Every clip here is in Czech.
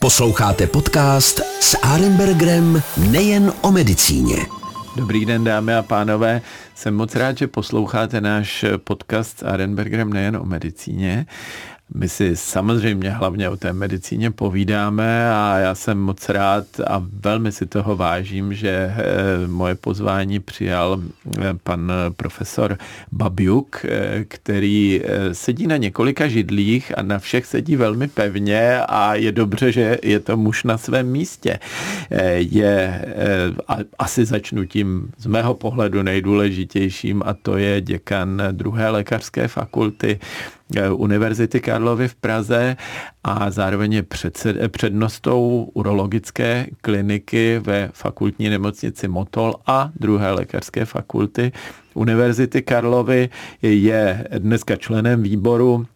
Posloucháte podcast s Arenbergerem nejen o medicíně. Dobrý den, dámy a pánové. Jsem moc rád, že posloucháte náš podcast s Arenbergerem nejen o medicíně. My si samozřejmě hlavně o té medicíně povídáme a já jsem moc rád a velmi si toho vážím, že eh, moje pozvání přijal eh, pan profesor Babiuk, eh, který sedí na několika židlích a na všech sedí velmi pevně a je dobře, že je to muž na svém místě. Je, asi začnu tím z mého pohledu nejdůležitějším a to je děkan druhé lékařské fakulty Univerzity Karlovy v Praze a zároveň je předsed, přednostou urologické kliniky ve fakultní nemocnici Motol a druhé lékařské fakulty Univerzity Karlovy. Je dneska členem výboru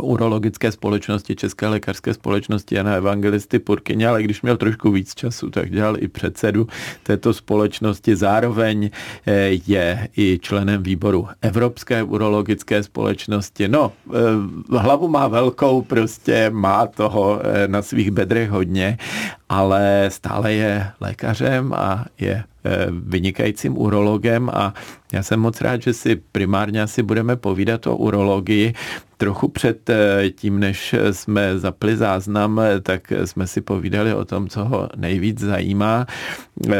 urologické společnosti, České lékařské společnosti Jana Evangelisty Purkyně, ale když měl trošku víc času, tak dělal i předsedu této společnosti. Zároveň eh, je i členem výboru Evropské urologické společnosti. No, eh, hlavu má velkou, prostě má toho eh, na svých bedrech hodně, ale stále je lékařem a je vynikajícím urologem a já jsem moc rád, že si primárně asi budeme povídat o urologii, trochu před eh, tím, než jsme zapli záznam, eh, tak jsme si povídali o tom, co ho nejvíc zajímá. Eh,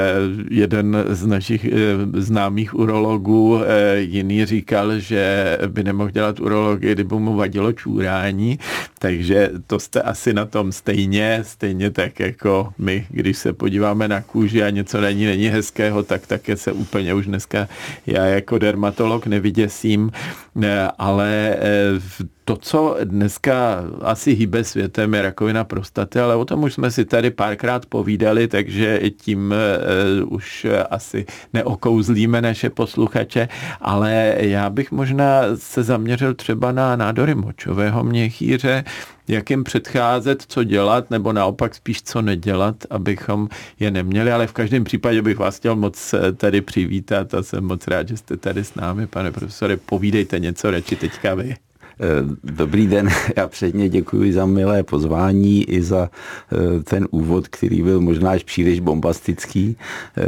jeden z našich známých urologů, jiný říkal, že by nemohl dělat urologii, kdyby mu vadilo čůrání, takže to jste asi na tom stejně, stejně tak jako my, když se podíváme na kůži a něco není, není hezkého, tak také se úplně už dneska já jako dermatolog nevyděsím, ale v to, co dneska asi hýbe světem, je rakovina prostaty, ale o tom už jsme si tady párkrát povídali, takže tím uh, už asi neokouzlíme naše posluchače, ale já bych možná se zaměřil třeba na nádory močového měchýře, jak jim předcházet, co dělat, nebo naopak spíš co nedělat, abychom je neměli, ale v každém případě bych vás chtěl moc eh, tady přivítat a jsem moc rád, že jste tady s námi, pane profesore, povídejte něco radši teďka vy. Eh, dobrý den, já předně děkuji za milé pozvání i za eh, ten úvod, který byl možná až příliš bombastický. Eh,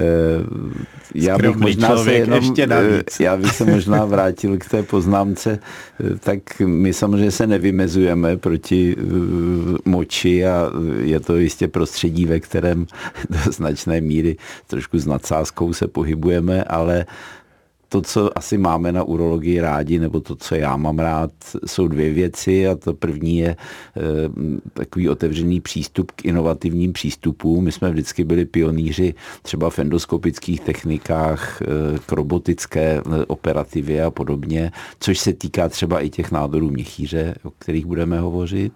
já bych možná se jenom, ještě navíc. já bych se možná vrátil k té poznámce, tak my samozřejmě se nevymezujeme proti moči a je to jistě prostředí, ve kterém do značné míry trošku s nadsázkou se pohybujeme, ale to, co asi máme na urologii rádi, nebo to, co já mám rád, jsou dvě věci a to první je eh, takový otevřený přístup k inovativním přístupům. My jsme vždycky byli pionýři třeba v endoskopických technikách, eh, k robotické eh, operativě a podobně, což se týká třeba i těch nádorů měchýře, o kterých budeme hovořit.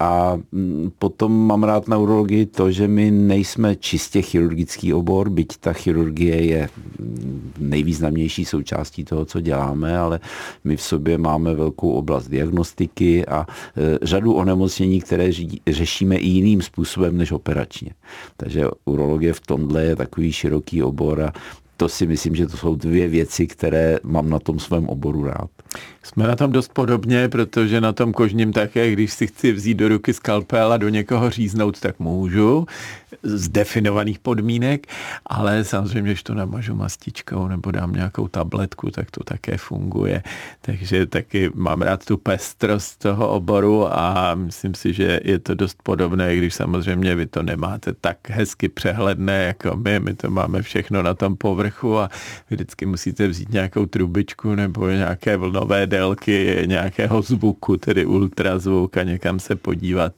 A mm, potom mám rád na urologii to, že my nejsme čistě chirurgický obor, byť ta chirurgie je mm, nejvíc nejvýznamnější součástí toho, co děláme, ale my v sobě máme velkou oblast diagnostiky a e, řadu onemocnění, které řešíme i jiným způsobem než operačně. Takže urologie v tomhle je takový široký obor a to si myslím, že to jsou dvě věci, které mám na tom svém oboru rád. Jsme na tom dost podobně, protože na tom kožním také, když si chci vzít do ruky skalpel a do někoho říznout, tak můžu z definovaných podmínek, ale samozřejmě, když to namažu mastičkou nebo dám nějakou tabletku, tak to také funguje. Takže taky mám rád tu pestrost toho oboru a myslím si, že je to dost podobné, když samozřejmě vy to nemáte tak hezky přehledné jako my, my to máme všechno na tom povrchu a vždycky musíte vzít nějakou trubičku nebo nějaké vlnové délky nějakého zvuku, tedy ultrazvuk a někam se podívat.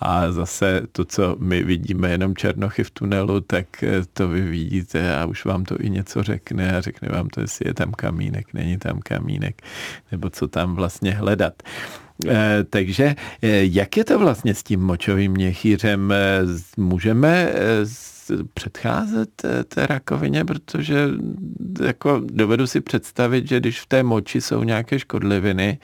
A zase to, co my vidíme jenom černochy v tunelu, tak eh, to vy vidíte a už vám to i něco řekne a řekne vám to, jestli je tam kamínek, není tam kamínek, nebo co tam vlastně hledat. Eh, takže eh, jak je to vlastně s tím močovým měchýřem? Můžeme předcházet eh, té rakovině, protože jako dovedu si představit, že když v té moči jsou nějaké škodliviny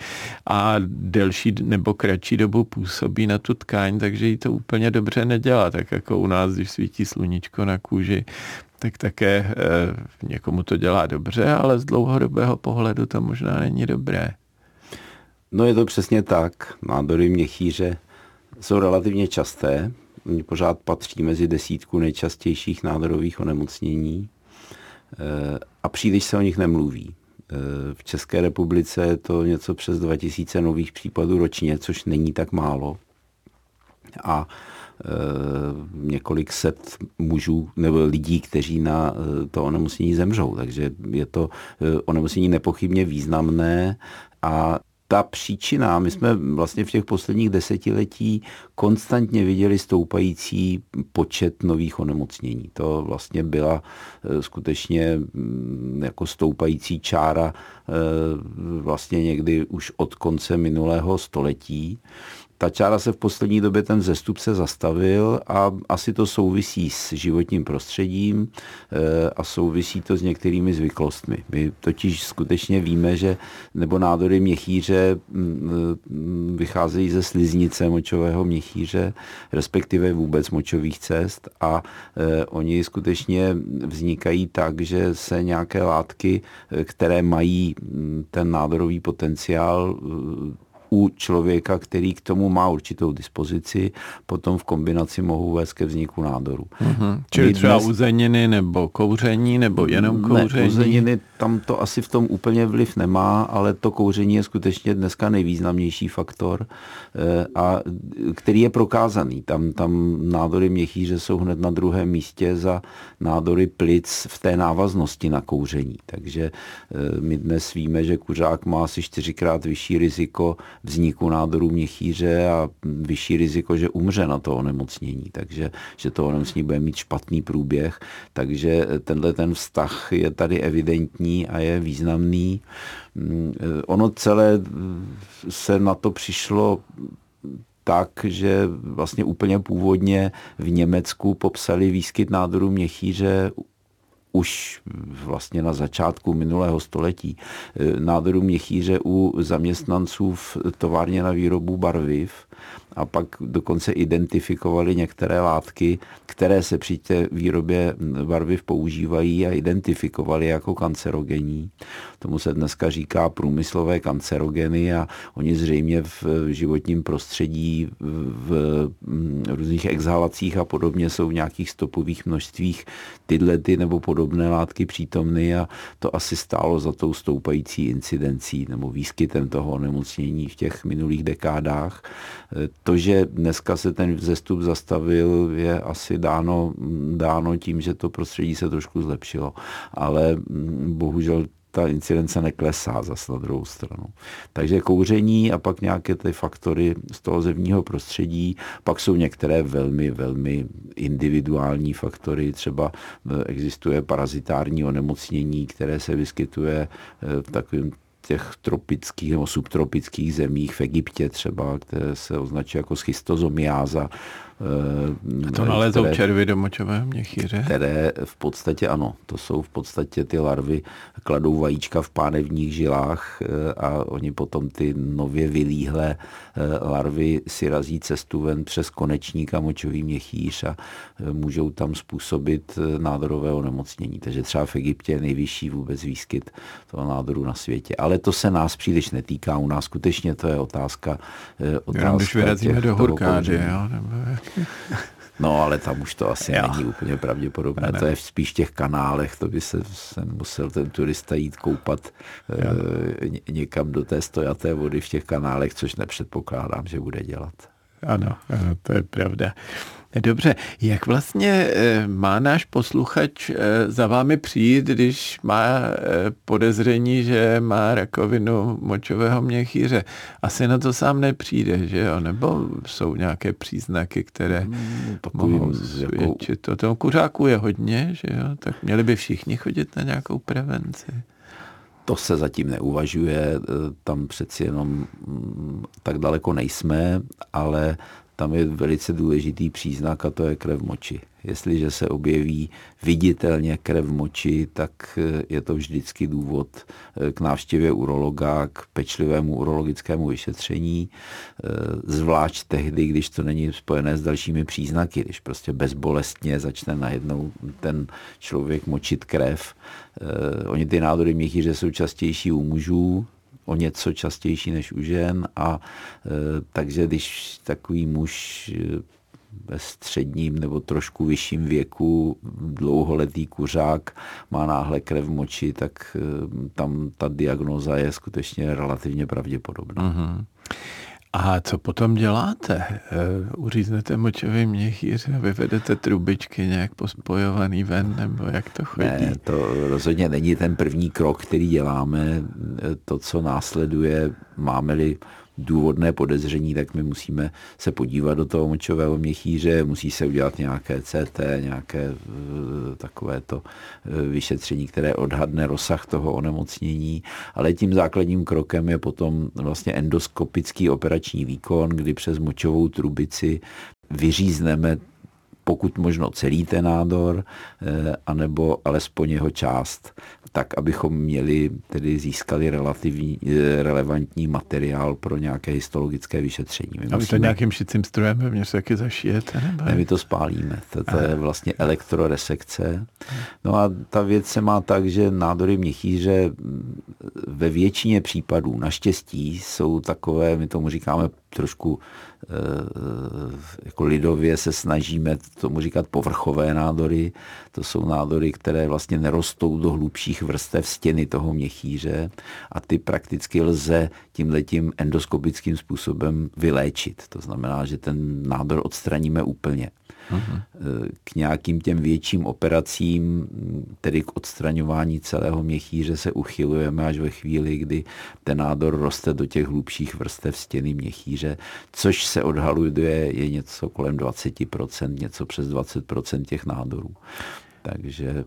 a delší nebo kratší dobu působí na tu tkáň, takže jí to úplně dobře nedělá, tak jako u nás, když svítí sluníčko na kůži, tak také někomu to dělá dobře, ale z dlouhodobého pohledu to možná není dobré. No je to přesně tak. Nádory měchýře jsou relativně časté. Oni pořád patří mezi desítku nejčastějších nádorových onemocnění a příliš se o nich nemluví. V České republice je to něco přes 2000 nových případů ročně, což není tak málo. A e, několik set mužů nebo lidí, kteří na to onemocnění zemřou. Takže je to onemocnění nepochybně významné a ta příčina, my jsme vlastně v těch posledních desetiletí konstantně viděli stoupající počet nových onemocnění. To vlastně byla eh, skutečně mm, jako stoupající čára eh, vlastně někdy už od konce minulého století ta čára se v poslední době, ten zestup se zastavil a asi to souvisí s životním prostředím eh, a souvisí to s některými zvyklostmi. My totiž skutečně víme, že nebo nádory měchýře mm, vycházejí ze sliznice močového měchýře, respektive vůbec močových cest a eh, oni skutečně vznikají tak, že se nějaké látky, eh, které mají mm, ten nádorový potenciál, u člověka, který k tomu má určitou dispozici, potom v kombinaci mohou vést ke vzniku nádoru. Mm-hmm. Čili třeba dnes... uzeniny nebo kouření, nebo jenom kouření? Ne, uzeniny, tam to asi v tom úplně vliv nemá, ale to kouření je skutečně dneska nejvýznamnější faktor, eh, a který je prokázaný. Tam, tam nádory měchýře jsou hned na druhém místě za nádory plic v té návaznosti na kouření. Takže eh, my dnes víme, že kuřák má asi čtyřikrát vyšší riziko vzniku nádoru měchýře a vyšší riziko, že umře na to onemocnění, takže že to onemocnění bude mít špatný průběh, takže tenhle ten vztah je tady evidentní a je významný. Mm, ono celé se na to přišlo tak, že vlastně úplně původně v Německu popsali výskyt nádoru měchýře už vlastně na začátku minulého století eh, nádoru měchýře u zaměstnanců v továrně na výrobu barviv a pak dokonce identifikovali některé látky, které se při té výrobě barviv používají a identifikovali jako kancerogenní. Tomu se dneska říká průmyslové kancerogeny a oni zřejmě v životním prostředí, v různých exhalacích a podobně jsou v nějakých stopových množstvích tyhle ty nebo podobné látky přítomny a to asi stálo za tou stoupající incidencí nebo výskytem toho onemocnění v těch minulých dekádách. To, že dneska se ten vzestup zastavil, je asi dáno, dáno tím, že to prostředí se trošku zlepšilo. Ale mm, bohužel ta incidence neklesá zase na druhou stranu. Takže kouření a pak nějaké ty faktory z toho zemního prostředí, pak jsou některé velmi, velmi individuální faktory, třeba e, existuje parazitární onemocnění, které se vyskytuje e, v takovém těch tropických nebo subtropických zemích, v Egyptě třeba, které se označuje jako schistozomiáza, to nalezou které, červy do močového měchýře? Které v podstatě ano, to jsou v podstatě ty larvy, kladou vajíčka v pánevních žilách eh, a oni potom ty nově vylíhlé eh, larvy si razí cestu ven přes konečník a močový měchýř a eh, můžou tam způsobit nádorové onemocnění. Takže třeba v Egyptě je nejvyšší vůbec výskyt toho nádoru na světě. Ale to se nás příliš netýká. U nás skutečně to je otázka, otázka Jenom když vyrazíme do Hurkády, jo? Nebo... No, ale tam už to asi jo. není úplně pravděpodobné. Ne. To je spíš v těch kanálech, to by se, se musel ten turista jít koupat e, někam do té stojaté vody v těch kanálech, což nepředpokládám, že bude dělat. Ano, ano to je pravda. Dobře, jak vlastně eh, má náš posluchač eh, za vámi přijít, když má eh, podezření, že má rakovinu močového měchýře? Asi na to sám nepřijde, že jo? Nebo jsou nějaké příznaky, které hmm, mohou svědčit? Jako... O tom kuřáku je hodně, že jo? Tak měli by všichni chodit na nějakou prevenci. To se zatím neuvažuje, tam přeci jenom mm, tak daleko nejsme, ale tam je velice důležitý příznak a to je krev moči. Jestliže se objeví viditelně krev moči, tak eh, je to vždycky důvod eh, k návštěvě urologa, k pečlivému urologickému vyšetření, eh, zvlášť tehdy, když to není spojené s dalšími příznaky, když prostě bezbolestně začne najednou ten člověk močit krev. Oni ty nádory měchýře jsou častější u mužů, o něco častější než u žen a takže když takový muž ve středním nebo trošku vyšším věku dlouholetý kuřák má náhle krev v moči, tak tam ta diagnoza je skutečně relativně pravděpodobná. Uh-huh. A co potom děláte? Eh, uříznete močový měchýř a vyvedete trubičky nějak pospojovaný ven, nebo jak to chodí? Ne, to rozhodně není ten první krok, který děláme. To, co následuje, máme-li důvodné podezření, tak my musíme se podívat do toho močového měchýře, musí se udělat nějaké CT, nějaké eh, takovéto eh, vyšetření, které odhadne rozsah toho onemocnění, ale tím základním krokem je potom vlastně endoskopický operační výkon, kdy přes močovou trubici vyřízneme pokud možno celý ten nádor, eh, anebo alespoň jeho část, tak abychom měli, tedy získali relativní, eh, relevantní materiál pro nějaké histologické vyšetření. My a vy musíme... to nějakým šicím strojem vevnitř taky zašijete? Nebo? Ne, my to spálíme. To, to je vlastně elektroresekce. No a ta věc se má tak, že nádory měchýře ve většině případů naštěstí jsou takové, my tomu říkáme trošku Eh, jako lidově se snažíme tomu říkat povrchové nádory. To jsou nádory, které vlastně nerostou do hlubších vrstev stěny toho měchýře a ty prakticky lze tímhletím endoskopickým způsobem vyléčit. To znamená, že ten nádor odstraníme úplně. K nějakým těm větším operacím, tedy k odstraňování celého měchýře se uchylujeme až ve chvíli, kdy ten nádor roste do těch hlubších vrstev stěny měchýře, což se odhaluje je něco kolem 20%, něco přes 20% těch nádorů. Takže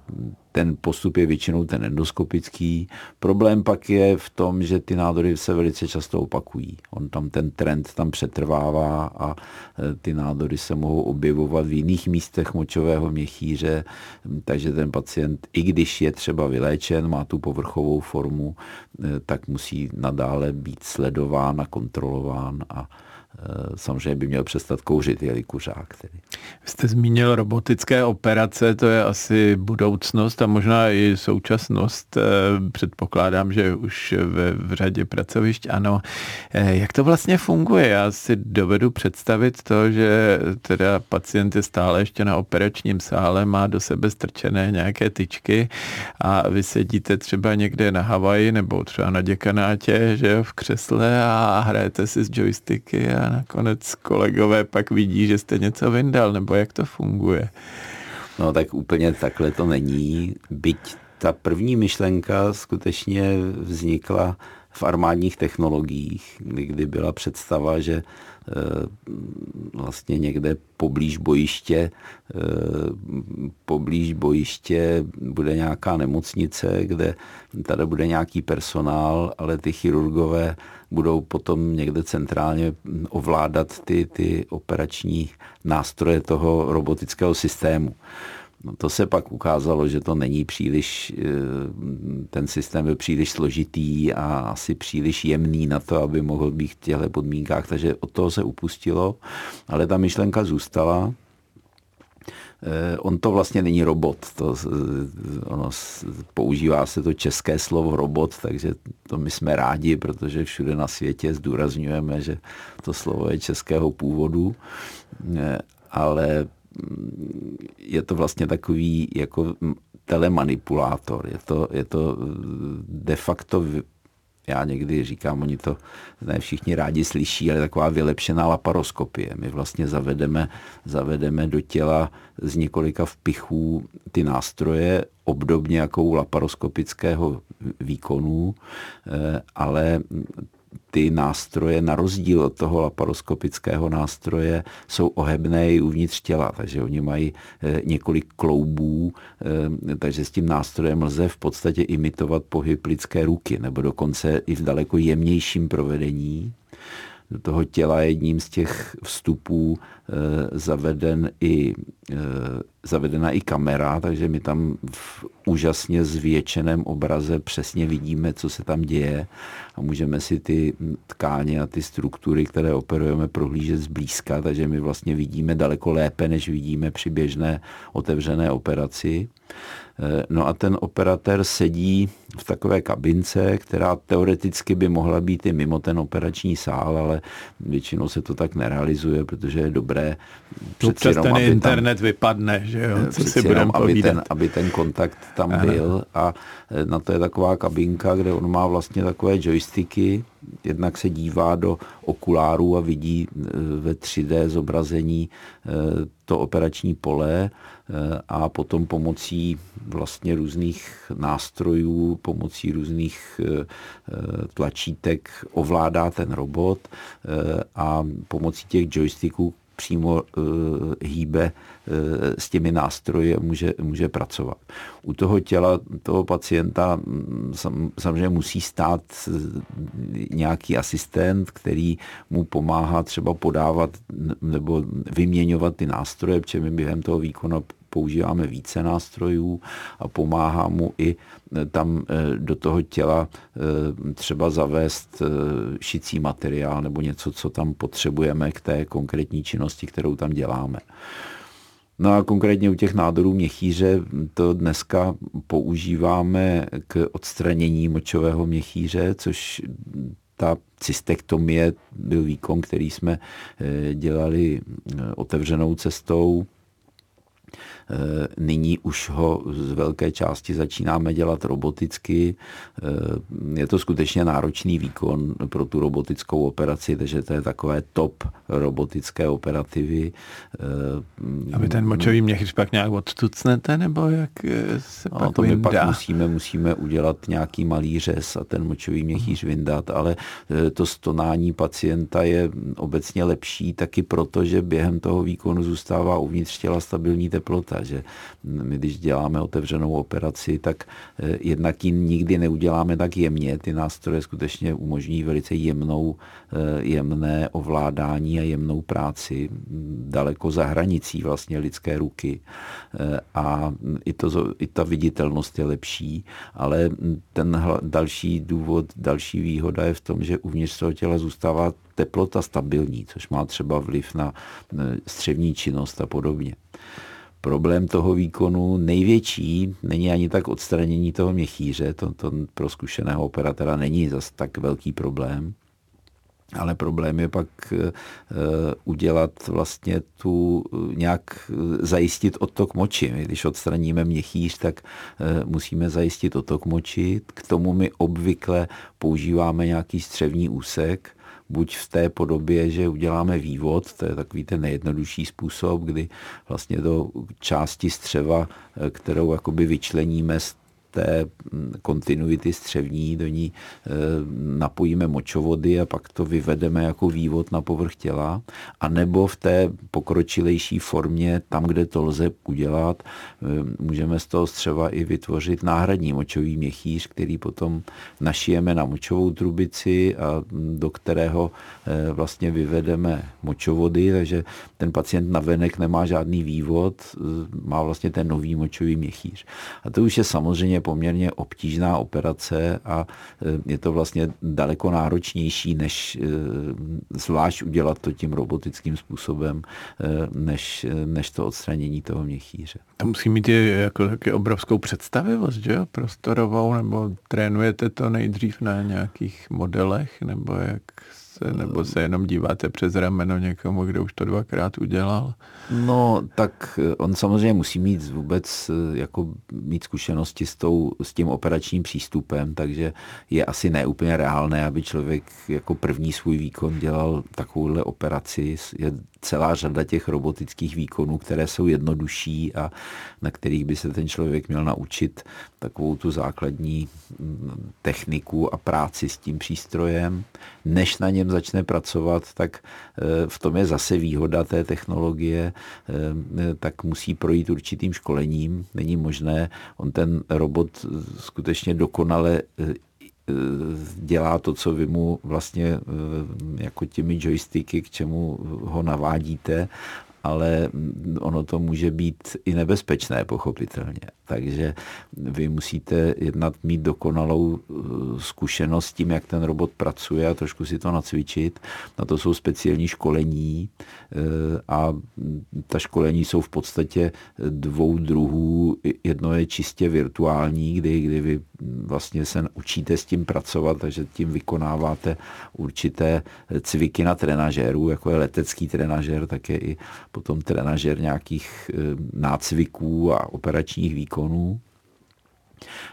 ten postup je většinou ten endoskopický. Problém pak je v tom, že ty nádory se velice často opakují. On tam ten trend tam přetrvává a e, ty nádory se mohou objevovat v jiných místech močového měchýře, takže ten pacient, i když je třeba vyléčen, má tu povrchovou formu, e, tak musí nadále být sledován a kontrolován a samozřejmě by měl přestat kouřit, je kuřák. Tedy. Jste zmínil robotické operace, to je asi budoucnost a možná i současnost. Eh, předpokládám, že už ve, v řadě pracovišť ano. Eh, jak to vlastně funguje? Já si dovedu představit to, že teda pacient je stále ještě na operačním sále, má do sebe strčené nějaké tyčky a vy sedíte třeba někde na Havaji nebo třeba na děkanátě, že v křesle a hrajete si s joysticky a nakonec kolegové pak vidí, že jste něco vyndal, nebo jak to funguje? No tak úplně takhle to není, byť ta první myšlenka skutečně vznikla v armádních technologiích, kdy byla představa, že Eh, vlastně někde poblíž bojiště, eh, poblíž bojiště bude nějaká nemocnice, kde tady bude nějaký personál, ale ty chirurgové budou potom někde centrálně ovládat ty, ty operační nástroje toho robotického systému. No to se pak ukázalo, že to není příliš, eh, ten systém byl příliš složitý a asi příliš jemný na to, aby mohl být v těchto podmínkách, takže od toho se upustilo, ale ta myšlenka zůstala. Eh, on to vlastně není robot, to, eh, ono, používá se to české slovo robot, takže to my jsme rádi, protože všude na světě zdůrazňujeme, že to slovo je českého původu, ale je to vlastně takový jako telemanipulátor. Je to, je to de facto, já někdy říkám, oni to ne všichni rádi slyší, ale taková vylepšená laparoskopie. My vlastně zavedeme, zavedeme do těla z několika vpichů ty nástroje, obdobně jako u laparoskopického výkonu, eh, ale ty nástroje, na rozdíl od toho laparoskopického nástroje, jsou ohebné i uvnitř těla, takže oni mají eh, několik kloubů, eh, takže s tím nástrojem lze v podstatě imitovat pohyb lidské ruky, nebo dokonce i v daleko jemnějším provedení. Do toho těla jedním z těch vstupů eh, zaveden i zavedena i kamera, takže my tam v úžasně zvětšeném obraze přesně vidíme, co se tam děje a můžeme si ty tkáně a ty struktury, které operujeme, prohlížet zblízka, takže my vlastně vidíme daleko lépe, než vidíme při běžné otevřené operaci. Eh, no a ten operatér sedí v takové kabince, která teoreticky by mohla být i mimo ten operační sál, ale většinou se to tak nerealizuje, protože je dobré přeci jenom, ten internet tam, vypadne, že jo, co si jenom, aby ten, aby ten kontakt tam Aha. byl. A eh, na to je taková kabinka, kde on má vlastně takové joysticky, jednak se dívá do okulárů a vidí eh, ve 3D zobrazení to operační pole a potom pomocí vlastně různých nástrojů, pomocí různých eh, eh, tlačítek ovládá ten robot eh, a pomocí těch joysticků přímo hýbe s těmi nástroji a může, může pracovat. U toho těla toho pacienta mm, samozřejmě musí stát nějaký asistent, který mu pomáhá třeba podávat nebo vyměňovat ty nástroje, protože my během toho výkonu používáme více nástrojů a pomáhá mu i eh, tam eh, do toho těla eh, třeba zavést šicí materiál nebo něco, co tam potřebujeme k té konkrétní činnosti, kterou tam děláme. No a konkrétně u těch nádorů měchýře to dneska používáme k odstranění močového měchýře, což ta cystektomie byl výkon, který jsme dělali otevřenou cestou nyní už ho z velké části začínáme dělat roboticky. Eh, je to skutečně náročný výkon pro tu robotickou operaci, takže to je takové top robotické operativy. Eh, Aby ten močový měch pak nějak odtucnete, nebo jak se no, pak to my pak musíme, musíme udělat nějaký malý řez a ten močový měchýř vyndat, ale to stonání pacienta je obecně lepší taky proto, že během toho výkonu zůstává uvnitř těla stabilní teplota že my když děláme otevřenou operaci, tak eh, jednak ji nikdy neuděláme tak jemně. Ty nástroje skutečně umožní velice jemnou, eh, jemné ovládání a jemnou práci daleko za hranicí vlastně lidské ruky. Eh, a i, to, i ta viditelnost je lepší, ale ten další důvod, další výhoda je v tom, že uvnitř toho těla zůstává teplota stabilní, což má třeba vliv na střevní činnost a podobně problém toho výkonu největší není ani tak odstranění toho měchýře, to, to pro zkušeného operatora není zas tak velký problém, ale problém je pak uh, udělat vlastně tu, nějak zajistit odtok moči. My, když odstraníme měchýř, tak musíme zajistit odtok moči. K tomu my obvykle používáme nějaký střevní úsek, buď v té podobě, že uděláme vývod, to je takový ten nejjednodušší způsob, kdy vlastně do části střeva, eh, kterou jakoby vyčleníme z té mm, kontinuity střevní, do ní e, napojíme močovody a pak to vyvedeme jako vývod na povrch těla, a nebo v té pokročilejší formě, tam, kde to lze udělat, e, můžeme z toho střeva i vytvořit náhradní močový měchýř, který potom našijeme na močovou trubici a do kterého e, vlastně vyvedeme močovody, takže ten pacient na venek nemá žádný vývod, má vlastně ten nový močový měchýř. A to už je samozřejmě poměrně obtížná operace a e, je to vlastně daleko náročnější, než e, zvlášť udělat to tím robotickým způsobem, e, než, než to odstranění toho měchýře. To musí mít jako taky obrovskou představivost, že jo, prostorovou, nebo trénujete to nejdřív na nějakých modelech, nebo jak se, nebo se jenom díváte přes rameno někomu, kdo už to dvakrát udělal? No, tak eh, on samozřejmě musí mít vůbec eh, jako mít zkušenosti s, tou, s tím operačním přístupem, takže je asi neúplně reálné, aby člověk jako první svůj výkon dělal takovouhle operaci. Je celá řada těch robotických výkonů, které jsou jednodušší a na kterých by se ten člověk měl naučit takovou tu základní mm, techniku a práci s tím přístrojem. Než na něm začne pracovat, tak eh, v tom je zase výhoda té technologie, eh, tak musí projít určitým školením. Není možné, on ten robot skutečně dokonale dělá to, co vy mu vlastně jako těmi joysticky, k čemu ho navádíte ale ono to může být i nebezpečné, pochopitelně. Takže vy musíte jednat mít dokonalou eh, zkušenost s tím, jak ten robot pracuje a trošku si to nacvičit. Na to jsou speciální školení eh, a ta školení jsou v podstatě dvou druhů. Jedno je čistě virtuální, kdy, kdy vy vlastně se učíte s tím pracovat, takže tím vykonáváte určité cviky na trenažéru, jako je letecký trenažér, tak je i potom trenažér nějakých eh, nácviků a operačních výkonů.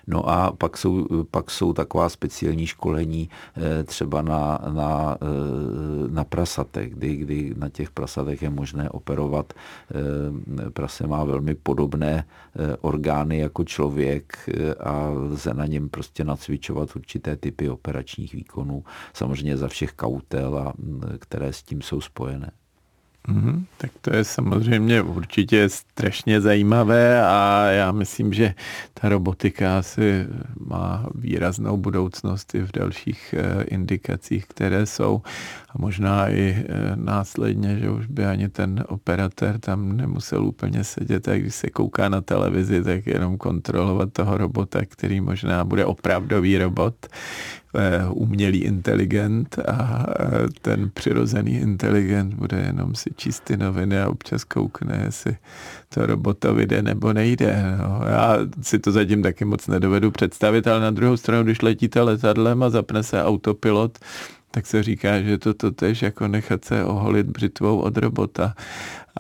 No a pak jsou, pak jsou taková speciální školení eh, třeba na, na, eh, na prasatech, kdy, kdy na těch prasatech je možné operovat. Prase má velmi podobné orgány jako člověk a lze na něm prostě nacvičovat určité typy operačních výkonů, samozřejmě za všech kautel, a, které s tím jsou spojené. Mm, tak to je samozřejmě určitě strašně zajímavé a já myslím, že ta robotika asi má výraznou budoucnost i v dalších eh, indikacích, které jsou. A možná i eh, následně, že už by ani ten operatér tam nemusel úplně sedět. A když se kouká na televizi, tak jenom kontrolovat toho robota, který možná bude opravdový robot, umělý inteligent a eh, ten přirozený inteligent bude jenom si číst ty noviny a občas koukne, jestli to robotovi jde nebo nejde. No, já si to zatím taky moc nedovedu představit, ale na druhou stranu, když letíte letadlem a zapne se autopilot, tak se říká, že to to tež jako nechat se oholit břitvou od robota.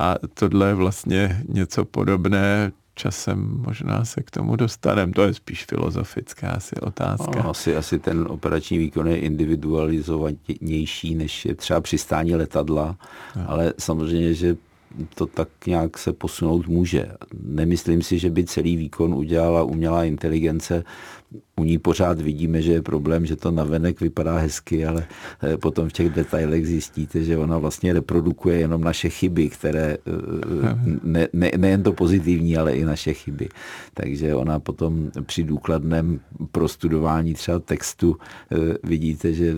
A tohle je vlastně něco podobné, časem možná se k tomu dostaneme. To je spíš filozofická asi otázka. No, asi, asi ten operační výkon je individualizovanější, než je třeba přistání letadla, no. ale samozřejmě, že to tak nějak se posunout může. Nemyslím si, že by celý výkon udělala umělá inteligence u ní pořád vidíme, že je problém, že to navenek vypadá hezky, ale eh, potom v těch detailech zjistíte, že ona vlastně reprodukuje jenom naše chyby, které eh, ne, ne, nejen to pozitivní, ale i naše chyby. Takže ona potom při důkladném prostudování třeba textu eh, vidíte, že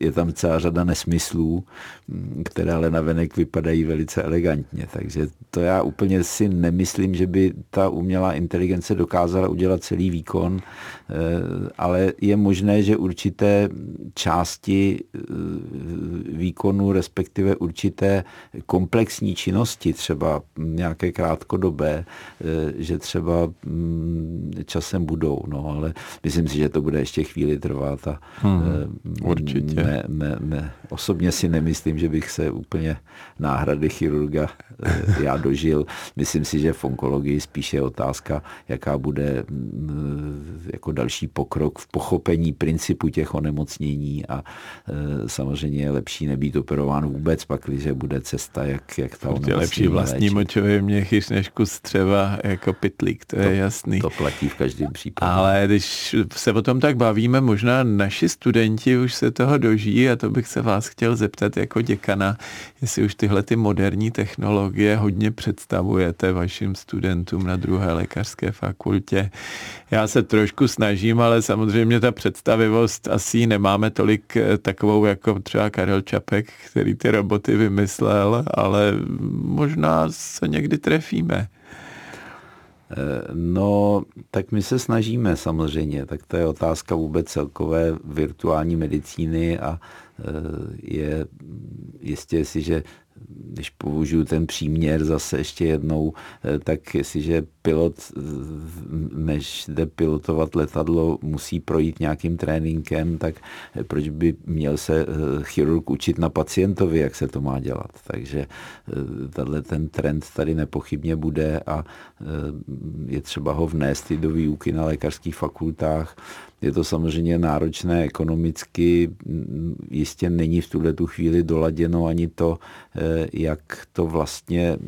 je tam celá řada nesmyslů, hm, které ale navenek vypadají velice elegantně. Takže to já úplně si nemyslím, že by ta umělá inteligence dokázala udělat celý výkon ale je možné, že určité části eh, výkonu, respektive určité komplexní činnosti, třeba nějaké krátkodobé, eh, že třeba mm, časem budou, no, ale myslím si, že to bude ještě chvíli trvat a hmm, určitě. Ne, ne, ne, osobně si nemyslím, že bych se úplně náhrady chirurga já dožil. Myslím si, že v onkologii spíše je otázka, jaká bude mm, jako další pokrok v pochopení principu těch onemocnění a e, samozřejmě je lepší nebýt operován vůbec, pak, když bude cesta, jak, jak ta onemocnění lepší vlastní močový měchyř než kus třeba jako pitlík, to, to je jasný. To platí v každém případě. Ale když se o tom tak bavíme, možná naši studenti už se toho dožijí a to bych se vás chtěl zeptat jako děkana, jestli už tyhle ty moderní technologie hodně představujete vašim studentům na druhé lékařské fakultě. Já se trošku snažím, ale samozřejmě ta představivost asi nemáme tolik eh, takovou jako třeba Karel Čapek, který ty roboty vymyslel, ale možná se někdy trefíme. Eh, no, tak my se snažíme samozřejmě, tak to je otázka vůbec celkové virtuální medicíny a eh, je jistě že když použiju ten příměr zase ještě jednou, eh, tak jestliže pilot, než jde pilotovat letadlo, musí projít nějakým tréninkem, tak eh, proč by měl se eh, chirurg učit na pacientovi, jak se to má dělat. Takže tato ten trend tady nepochybně bude a je třeba ho vnést i do výuky na lékařských fakultách je to samozřejmě náročné ekonomicky, jistě není v tuhle tu chvíli doladěno ani to, eh, jak to vlastně eh,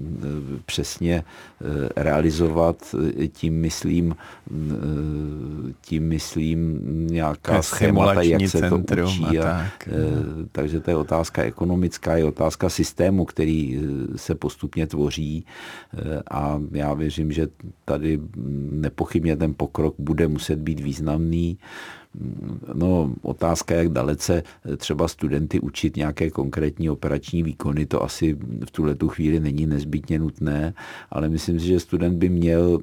přesně eh, realizovat. Tím myslím, tím myslím nějaká schémata, jak se to učí. A, tak. Takže to je otázka ekonomická, je otázka systému, který se postupně tvoří a já věřím, že tady nepochybně ten pokrok bude muset být významný. No, otázka, jak dalece třeba studenty učit nějaké konkrétní operační výkony, to asi v tuhle tu chvíli není nezbytně nutné, ale myslím si, že student by měl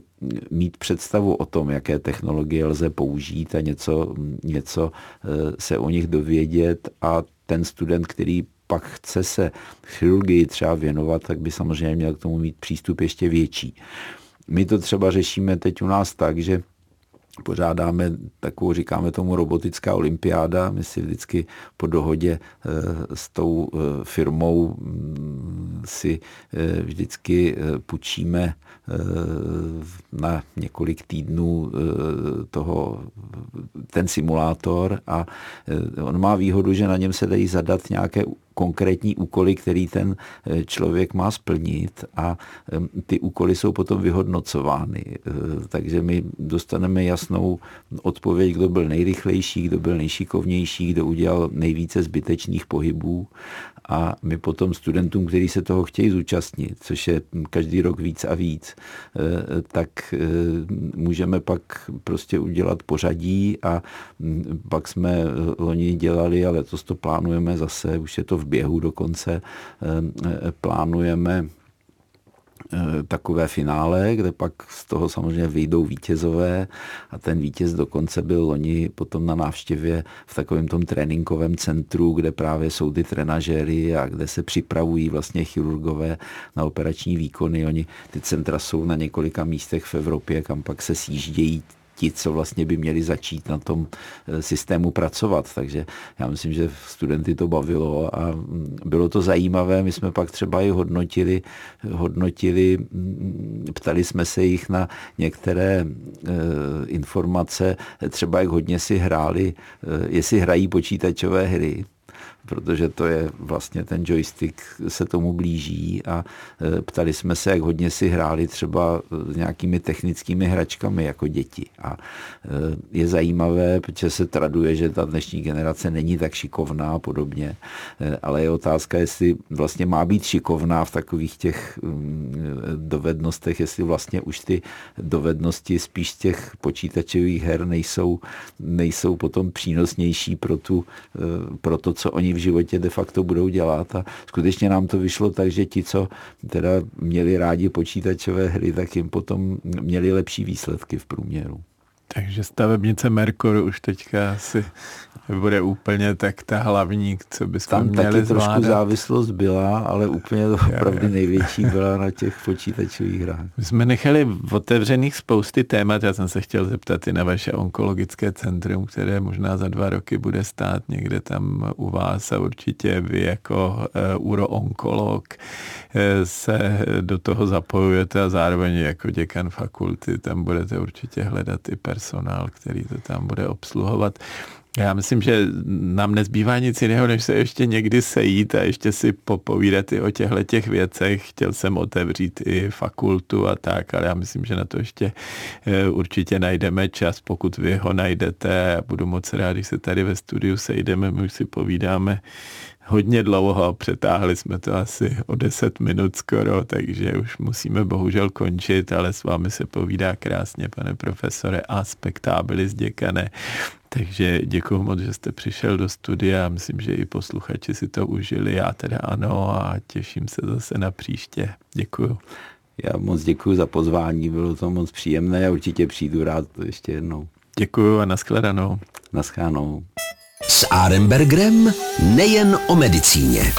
mít představu o tom, jaké technologie lze použít a něco, něco eh, se o nich dovědět a ten student, který pak chce se chirurgii třeba věnovat, tak by samozřejmě měl k tomu mít přístup ještě větší. My to třeba řešíme teď u nás tak, že pořádáme takovou, říkáme tomu robotická olympiáda. My si vždycky po dohodě eh, s tou eh, firmou mm, si eh, vždycky půjčíme na několik týdnů toho, ten simulátor a on má výhodu, že na něm se dají zadat nějaké konkrétní úkoly, který ten eh, člověk má splnit a ty úkoly jsou potom vyhodnocovány. Eh, takže my dostaneme jasnou odpověď, kdo byl nejrychlejší, kdo byl nejšikovnější, kdo udělal nejvíce zbytečných pohybů a my potom studentům, kteří se toho chtějí zúčastnit, což je každý rok víc a víc, eh, tak můžeme pak prostě udělat pořadí a hm, pak jsme loni dělali, ale to plánujeme zase, už je to v běhu dokonce eh, plánujeme eh, takové finále, kde pak z toho samozřejmě vyjdou vítězové a ten vítěz dokonce byl loni potom na návštěvě v takovém tom tréninkovém centru, kde právě jsou ty trenažéry a kde se připravují vlastně chirurgové na operační výkony. Oni, ty centra jsou na několika místech v Evropě, kam pak se sjíždějí ti, co vlastně by měli začít na tom eh, systému pracovat. Takže já myslím, že studenty to bavilo a mm, bylo to zajímavé. My jsme pak třeba i hodnotili, hodnotili mm, ptali jsme se jich na některé eh, informace, třeba jak hodně si hráli, eh, jestli hrají počítačové hry protože to je vlastně ten joystick se tomu blíží a e, ptali jsme se, jak hodně si hráli třeba s nějakými technickými hračkami jako děti. A e, je zajímavé, protože se traduje, že ta dnešní generace není tak šikovná a podobně, e, ale je otázka, jestli vlastně má být šikovná v takových těch mm, dovednostech, jestli vlastně už ty dovednosti spíš těch počítačových her nejsou, nejsou potom přínosnější pro, tu, pro to, co oni v životě de facto budou dělat. A skutečně nám to vyšlo tak, že ti, co teda měli rádi počítačové hry, tak jim potom měli lepší výsledky v průměru. Takže stavebnice Merkur už teďka asi bude úplně tak ta hlavní, co bychom Tam měli taky zvládat. trošku závislost byla, ale úplně opravdu největší byla na těch počítačových hrách. My jsme nechali otevřených spousty témat. Já jsem se chtěl zeptat i na vaše onkologické centrum, které možná za dva roky bude stát někde tam u vás a určitě vy jako uh, uroonkolog uh, se do toho zapojujete a zároveň jako děkan fakulty tam budete určitě hledat i personál, který to tam bude obsluhovat. Já myslím, že nám nezbývá nic jiného, než se ještě někdy sejít a ještě si popovídat i o těchto těch věcech. Chtěl jsem otevřít i fakultu a tak, ale já myslím, že na to ještě eh, určitě najdeme čas, pokud vy ho najdete. Budu moc rád, když se tady ve studiu sejdeme, my už si povídáme hodně dlouho, přetáhli jsme to asi o 10 minut skoro, takže už musíme bohužel končit, ale s vámi se povídá krásně, pane profesore, a spektábilis děkane. Takže děkuji moc, že jste přišel do studia. Myslím, že i posluchači si to užili. Já teda ano a těším se zase na příště. Děkuji. Já moc děkuji za pozvání, bylo to moc příjemné a určitě přijdu rád ještě jednou. Děkuji a nashledanou. Naschánou. S Arembergrem nejen o medicíně.